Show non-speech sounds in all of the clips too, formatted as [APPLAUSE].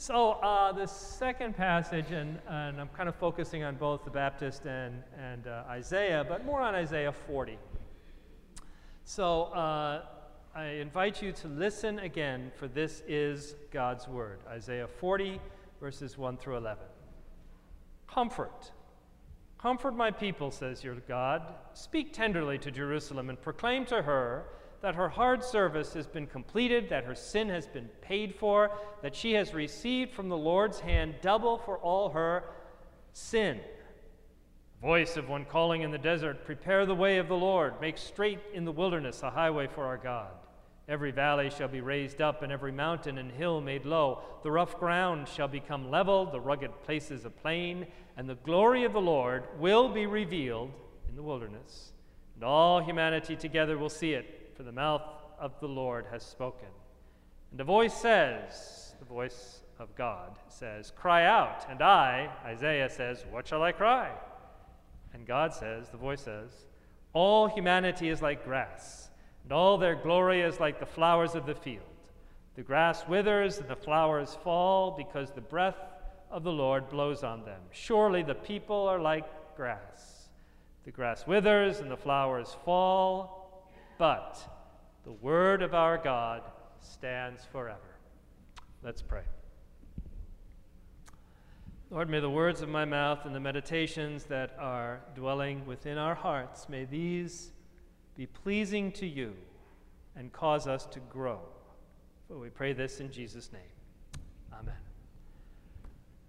So uh, the second passage, and, and, I'm kind of focusing on both the Baptist and, and uh, Isaiah, but more on Isaiah 40. So uh, I invite you to listen again, for this is God's word. Isaiah 40, verses 1 through 11. Comfort. Comfort my people, says your God. Speak tenderly to Jerusalem and proclaim to her that her hard service has been completed, that her sin has been paid for, that she has received from the Lord's hand double for all her sin. Voice of one calling in the desert, prepare the way of the Lord, make straight in the wilderness a highway for our God. Every valley shall be raised up, and every mountain and hill made low. The rough ground shall become level, the rugged places a plain, and the glory of the Lord will be revealed in the wilderness. And all humanity together will see it for the mouth of the Lord has spoken. And a voice says, the voice of God says, Cry out. And I, Isaiah says, What shall I cry? And God says, the voice says, All humanity is like grass, and all their glory is like the flowers of the field. The grass withers and the flowers fall because the breath of the Lord blows on them. Surely the people are like grass. The grass withers and the flowers fall but the word of our God stands forever. Let's pray. Lord, may the words of my mouth and the meditations that are dwelling within our hearts, may these be pleasing to you and cause us to grow. For we pray this in Jesus' name. Amen.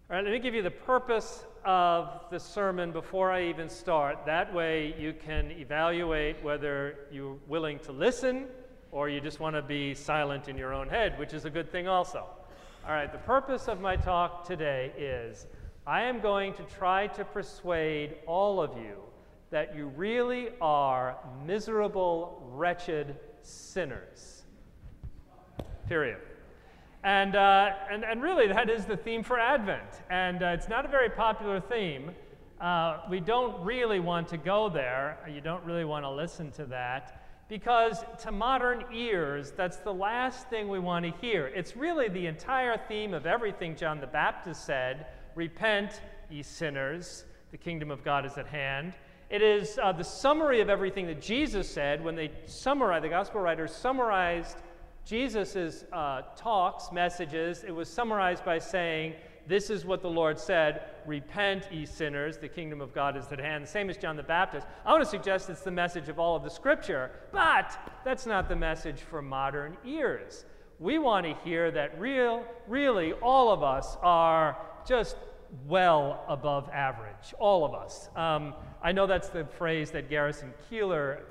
All right, let me give you the purpose of the sermon before I even start. That way you can evaluate whether you're willing to listen or you just want to be silent in your own head, which is a good thing also. All right, the purpose of my talk today is I am going to try to persuade all of you that you really are miserable, wretched sinners. Period. And, uh, and, and really, that is the theme for Advent. And uh, it's not a very popular theme. Uh, we don't really want to go there. You don't really want to listen to that. Because to modern ears, that's the last thing we want to hear. It's really the entire theme of everything John the Baptist said Repent, ye sinners, the kingdom of God is at hand. It is uh, the summary of everything that Jesus said when they summarized, the gospel writers summarized Jesus' uh, talks, messages, it was summarized by saying, This is what the Lord said Repent, ye sinners, the kingdom of God is at hand. Same as John the Baptist. I want to suggest it's the message of all of the scripture, but that's not the message for modern ears. We want to hear that real, really, all of us are just well above average. All of us. Um, I know that's the phrase that Garrison Keillor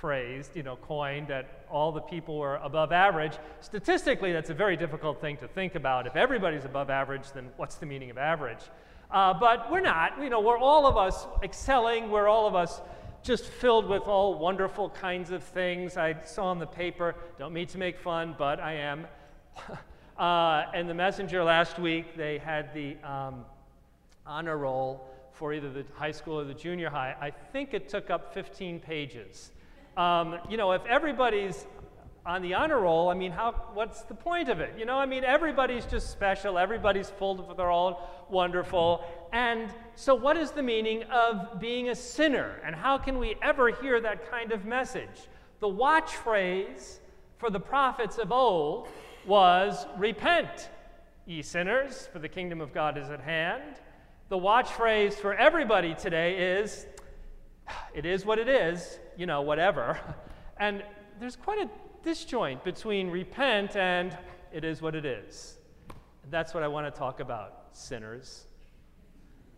phrased, you know, coined that all the people were above average. Statistically, that's a very difficult thing to think about. If everybody's above average, then what's the meaning of average? Uh, but we're not. You know, we're all of us excelling. We're all of us just filled with all wonderful kinds of things. I saw in the paper, don't mean to make fun, but I am. [LAUGHS] uh, and the messenger last week, they had the um, honor roll for either the high school or the junior high. I think it took up 15 pages. Um, you know, if everybody's on the honor roll, I mean, how, what's the point of it? You know, I mean, everybody's just special, everybody's full of their own wonderful. And so, what is the meaning of being a sinner? And how can we ever hear that kind of message? The watch phrase for the prophets of old was repent, ye sinners, for the kingdom of God is at hand. The watch phrase for everybody today is it is what it is, you know, whatever. [LAUGHS] And there's quite a disjoint between repent and it is what it is. That's what I want to talk about, sinners.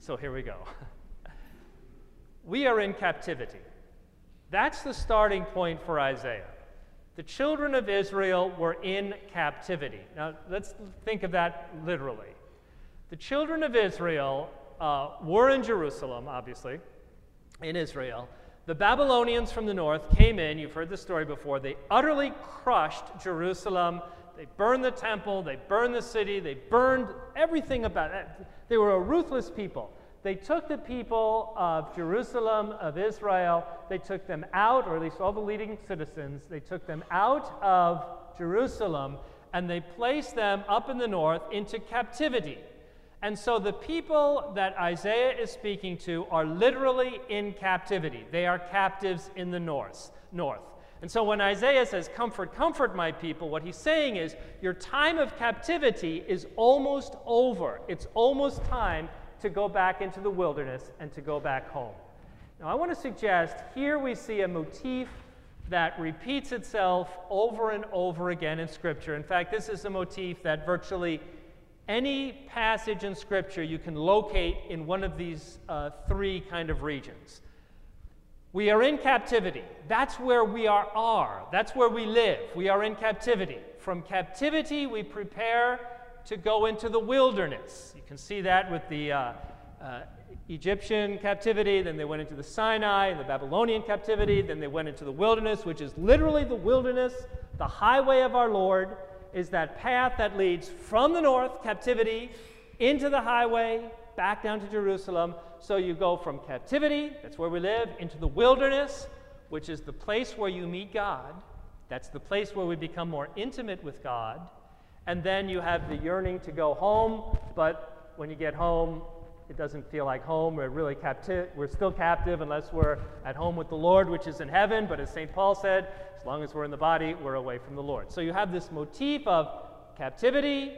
So here we go. [LAUGHS] we are in captivity. That's the starting point for Isaiah. The children of Israel were in captivity. Now, let's think of that literally. The children of Israel uh, were in Jerusalem, obviously in Israel, the Babylonians from the north came in. You've heard the story before. They utterly crushed Jerusalem. They burned the temple. They burned the city. They burned everything about it. They were a ruthless people. They took the people of Jerusalem, of Israel, they took them out, or at least all the leading citizens, they took them out of Jerusalem, and they placed them up in the north into captivity. And so the people that Isaiah is speaking to are literally in captivity. They are captives in the north. north. And so when Isaiah says, Comfort, comfort my people, what he's saying is, Your time of captivity is almost over. It's almost time to go back into the wilderness and to go back home. Now, I want to suggest here we see a motif that repeats itself over and over again in Scripture. In fact, this is a motif that virtually any passage in Scripture you can locate in one of these uh, three kind of regions. We are in captivity. That's where we are, are. That's where we live. We are in captivity. From captivity, we prepare to go into the wilderness. You can see that with the uh, uh, Egyptian captivity, then they went into the Sinai and the Babylonian captivity, then they went into the wilderness, which is literally the wilderness. The highway of our Lord is that path that leads from the north, captivity, into the highway, back down to Jerusalem. So you go from captivity, that's where we live, into the wilderness, which is the place where you meet God. That's the place where we become more intimate with God. And then you have the yearning to go home, but when you get home, it doesn't feel like home. We're really captive. We're still captive unless we're at home with the Lord, which is in heaven. But as St. Paul said, as long as we're in the body, we're away from the Lord. So you have this motif of captivity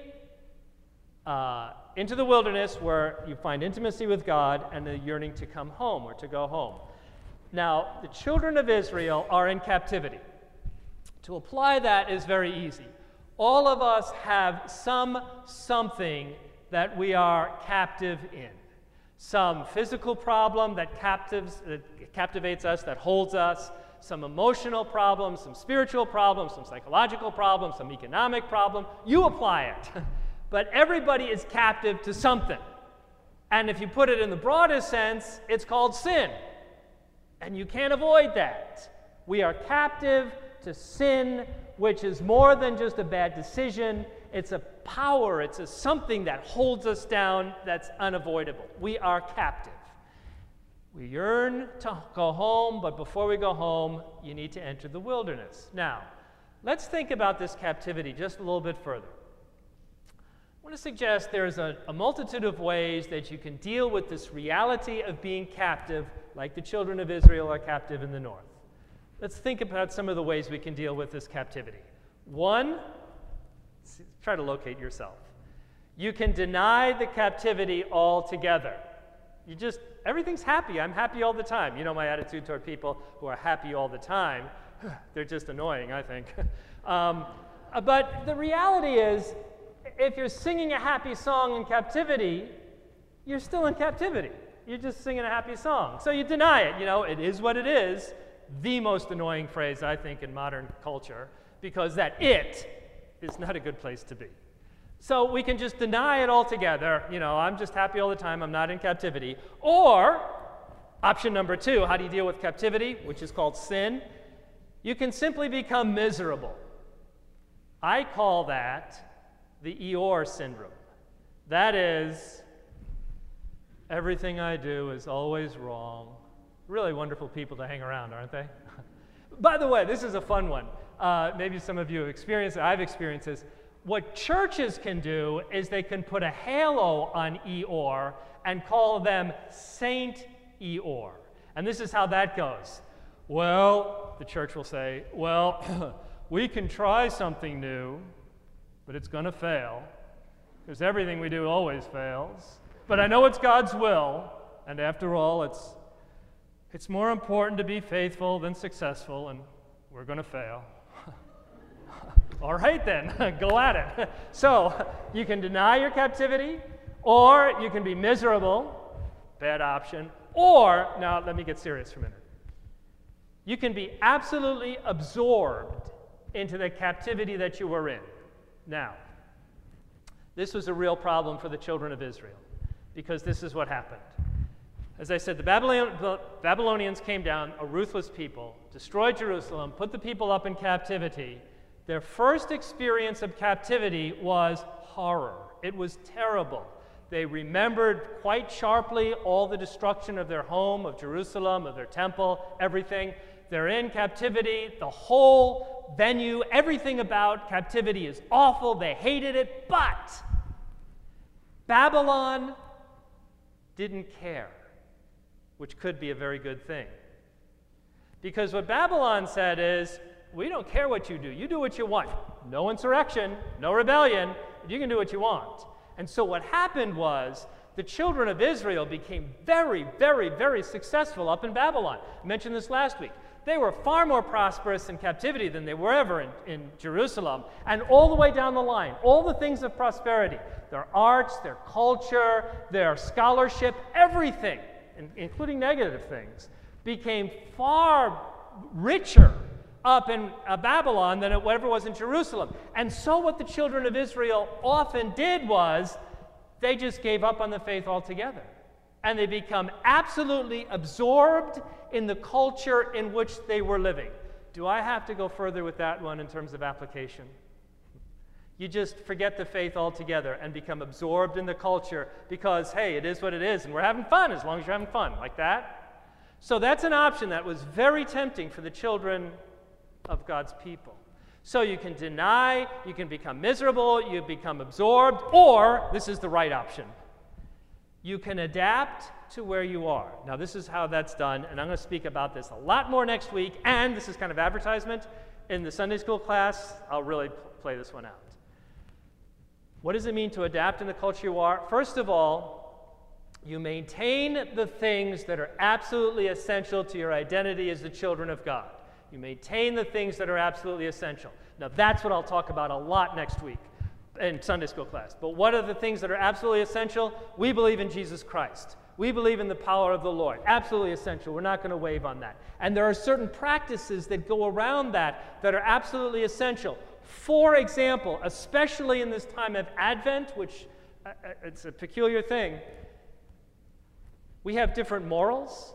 uh, into the wilderness where you find intimacy with God and the yearning to come home or to go home. Now, the children of Israel are in captivity. To apply that is very easy. All of us have some something that we are captive in some physical problem that captives, that captivates us, that holds us, some emotional problem, some spiritual problem, some psychological problem, some economic problem. You apply it. [LAUGHS] but everybody is captive to something. And if you put it in the broadest sense, it's called sin. And you can't avoid that. We are captive to sin, which is more than just a bad decision, it's a power, it's a something that holds us down that's unavoidable. We are captive. We yearn to go home, but before we go home, you need to enter the wilderness. Now, let's think about this captivity just a little bit further. I want to suggest there's a, a, multitude of ways that you can deal with this reality of being captive, like the children of Israel are captive in the north. Let's think about some of the ways we can deal with this captivity. One, try to locate yourself. You can deny the captivity altogether. You just, everything's happy. I'm happy all the time. You know my attitude toward people who are happy all the time. [SIGHS] They're just annoying, I think. [LAUGHS] um, but the reality is, if you're singing a happy song in captivity, you're still in captivity. You're just singing a happy song. So you deny it. You know, it is what it is. The most annoying phrase, I think, in modern culture, because that it is not a good place to be. So we can just deny it altogether. You know, I'm just happy all the time, I'm not in captivity. Or, option number two, how do you deal with captivity, which is called sin? You can simply become miserable. I call that the Eeyore syndrome. That is, everything I do is always wrong. Really wonderful people to hang around, aren't they? [LAUGHS] By the way, this is a fun one uh, maybe some of you have experienced it, I've experienced this. What churches can do is they can put a halo on Eeyore and call them Saint Eeyore. And this is how that goes. Well, the church will say, well, [COUGHS] we can try something new, but it's going to fail because everything we do always fails. But I know it's God's will, and after all, it's, it's more important to be faithful than successful, and we're going to fail. All right, then, [LAUGHS] go at it. [LAUGHS] So, you can deny your captivity, or you can be miserable, bad option, or, now let me get serious for a minute. You can be absolutely absorbed into the captivity that you were in. Now, this was a real problem for the children of Israel, because this is what happened. As I said, the Babylonians came down, a ruthless people, destroyed Jerusalem, put the people up in captivity, their first experience of captivity was horror. It was terrible. They remembered quite sharply all the destruction of their home, of Jerusalem, of their temple, everything. They're in captivity. The whole venue, everything about captivity is awful. They hated it. But Babylon didn't care, which could be a very good thing. Because what Babylon said is, we don't care what you do. You do what you want. No insurrection, no rebellion. You can do what you want. And so what happened was the children of Israel became very, very, very successful up in Babylon. I mentioned this last week. They were far more prosperous in captivity than they were ever in, in Jerusalem. And all the way down the line, all the things of prosperity their arts, their culture, their scholarship, everything, including negative things, became far richer up in uh, Babylon than it ever was in Jerusalem. And so, what the children of Israel often did was they just gave up on the faith altogether. And they become absolutely absorbed in the culture in which they were living. Do I have to go further with that one in terms of application? You just forget the faith altogether and become absorbed in the culture because, hey, it is what it is, and we're having fun as long as you're having fun, like that. So that's an option that was very tempting for the children of God's people. So you can deny, you can become miserable, you become absorbed, or this is the right option. You can adapt to where you are. Now, this is how that's done, and I'm going to speak about this a lot more next week. And this is kind of advertisement. In the Sunday school class, I'll really play this one out. What does it mean to adapt in the culture you are? First of all, you maintain the things that are absolutely essential to your identity as the children of God. You maintain the things that are absolutely essential. Now, that's what I'll talk about a lot next week in Sunday school class. But what are the things that are absolutely essential? We believe in Jesus Christ. We believe in the power of the Lord. Absolutely essential. We're not going to wave on that. And there are certain practices that go around that that are absolutely essential. For example, especially in this time of Advent, which uh, uh it's a peculiar thing, we have different morals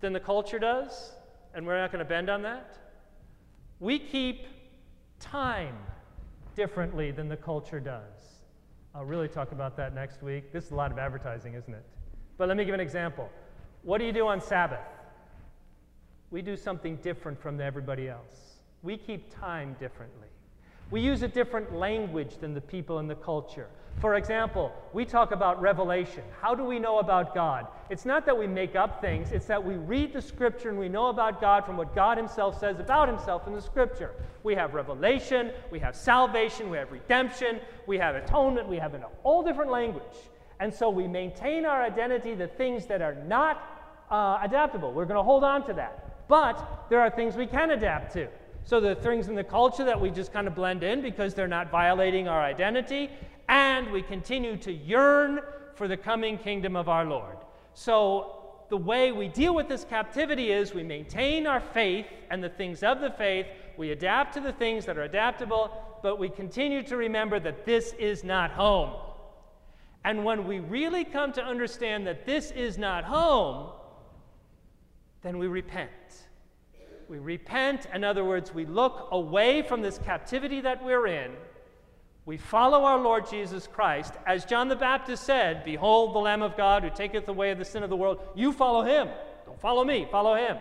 than the culture does and we're not going to bend on that. We keep time differently than the culture does. I'll really talk about that next week. This is a lot of advertising, isn't it? But let me give an example. What do you do on Sabbath? We do something different from everybody else. We keep time differently. We use a different language than the people in the culture. For example, we talk about revelation. How do we know about God? It's not that we make up things, it's that we read the scripture and we know about God from what God Himself says about Himself in the scripture. We have revelation, we have salvation, we have redemption, we have atonement, we have an all different language. And so we maintain our identity, the things that are not uh, adaptable. We're going to hold on to that. But there are things we can adapt to. So the things in the culture that we just kind of blend in because they're not violating our identity, and we continue to yearn for the coming kingdom of our Lord. So, the way we deal with this captivity is we maintain our faith and the things of the faith, we adapt to the things that are adaptable, but we continue to remember that this is not home. And when we really come to understand that this is not home, then we repent. We repent, in other words, we look away from this captivity that we're in we follow our Lord Jesus Christ. As John the Baptist said, Behold the Lamb of God who taketh away the sin of the world. You follow him. Don't follow me, follow him.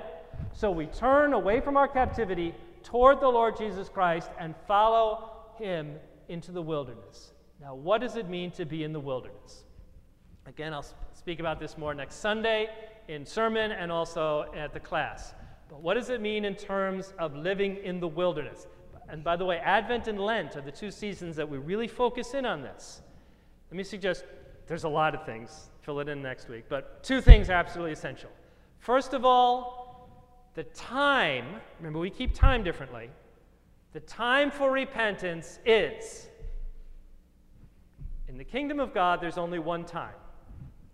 So we turn away from our captivity toward the Lord Jesus Christ and follow him into the wilderness. Now, what does it mean to be in the wilderness? Again, I'll speak about this more next Sunday in sermon and also at the class. But what does it mean in terms of living in the wilderness? And by the way, Advent and Lent are the two seasons that we really focus in on this. Let me suggest there's a lot of things, fill it in next week, but two things are absolutely essential. First of all, the time, remember we keep time differently. The time for repentance is in the kingdom of God, there's only one time.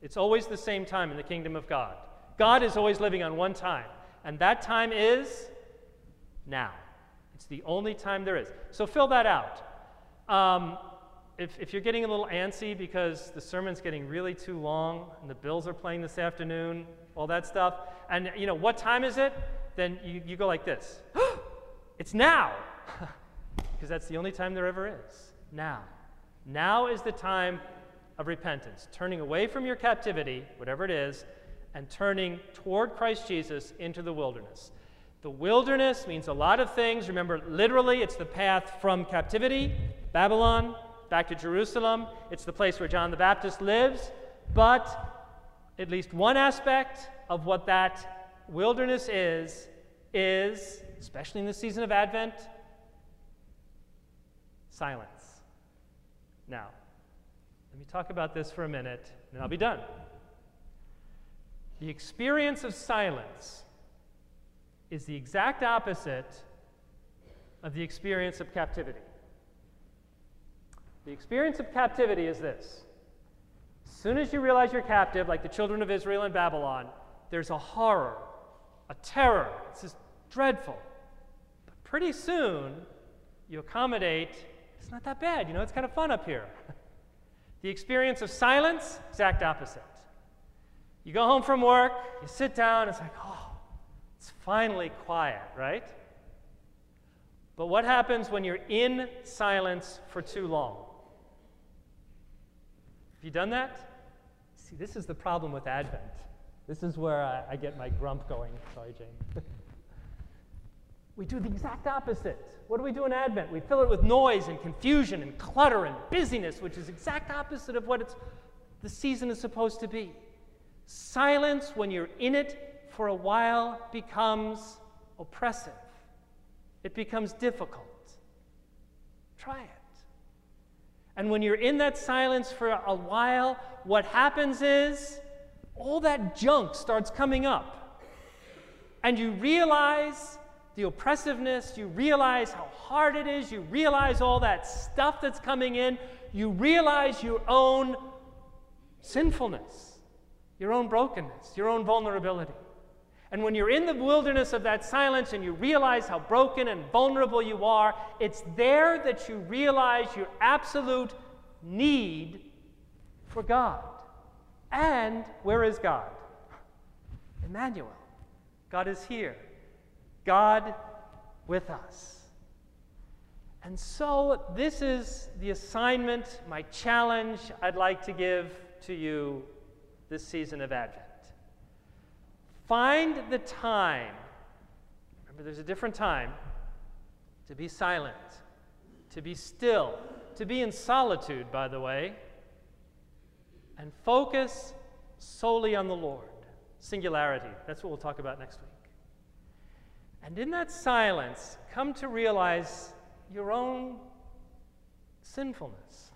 It's always the same time in the kingdom of God. God is always living on one time, and that time is now. It's the only time there is. So fill that out. Um, if, if you're getting a little antsy because the sermon's getting really too long and the Bills are playing this afternoon, all that stuff, and you know, what time is it? Then you, you go like this [GASPS] It's now! [LAUGHS] because that's the only time there ever is. Now. Now is the time of repentance, turning away from your captivity, whatever it is, and turning toward Christ Jesus into the wilderness. The wilderness means a lot of things. Remember, literally, it's the path from captivity, Babylon, back to Jerusalem. It's the place where John the Baptist lives. But at least one aspect of what that wilderness is, is, especially in the season of Advent, silence. Now, let me talk about this for a minute, and I'll be done. The experience of silence is the exact opposite of the experience of captivity. The experience of captivity is this. As soon as you realize you're captive, like the children of Israel in Babylon, there's a horror, a terror. It's just dreadful. But pretty soon, you accommodate, it's not that bad. You know, it's kind of fun up here. [LAUGHS] the experience of silence, exact opposite. You go home from work, you sit down, it's like, oh, it's finally quiet, right? But what happens when you're in silence for too long? Have you done that? See, this is the problem with Advent. This is where I, I get my grump going. Sorry, Jane. [LAUGHS] we do the exact opposite. What do we do in Advent? We fill it with noise and confusion and clutter and busyness, which is exact opposite of what it's, the season is supposed to be. Silence, when you're in it for a while, becomes oppressive, it becomes difficult. Try it. And when you're in that silence for a while, what happens is all that junk starts coming up. And you realize the oppressiveness, you realize how hard it is, you realize all that stuff that's coming in, you realize your own sinfulness your own brokenness, your own vulnerability. And when you're in the wilderness of that silence and you realize how broken and vulnerable you are, it's there that you realize your absolute need for God. And where is God? Emmanuel. God is here. God with us. And so, this is the assignment, my challenge I'd like to give to you this season of Advent. Find the time, remember, there's a different time, to be silent, to be still, to be in solitude, by the way, and focus solely on the Lord. Singularity. That's what we'll talk about next week. And in that silence, come to realize your own sinfulness.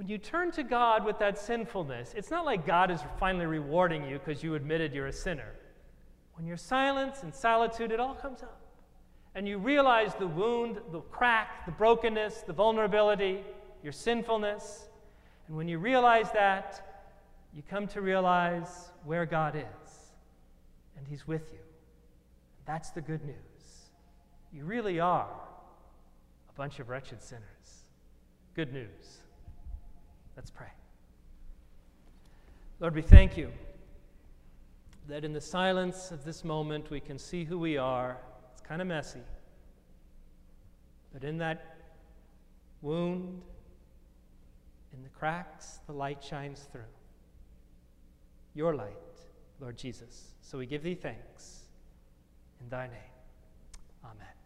When you turn to God with that sinfulness, it's not like God is finally rewarding you because you admitted you're a sinner. When you're silence and solitude, it all comes up. And you realize the wound, the crack, the brokenness, the vulnerability, your sinfulness. And when you realize that, you come to realize where God is. And He's with you. That's the good news. You really are a bunch of wretched sinners. Good news. Let's pray. Lord, we thank you that in the silence of this moment we can see who we are. It's kind of messy. But in that wound, in the cracks, the light shines through. Your light, Lord Jesus. So we give thee thanks in thy name. Amen.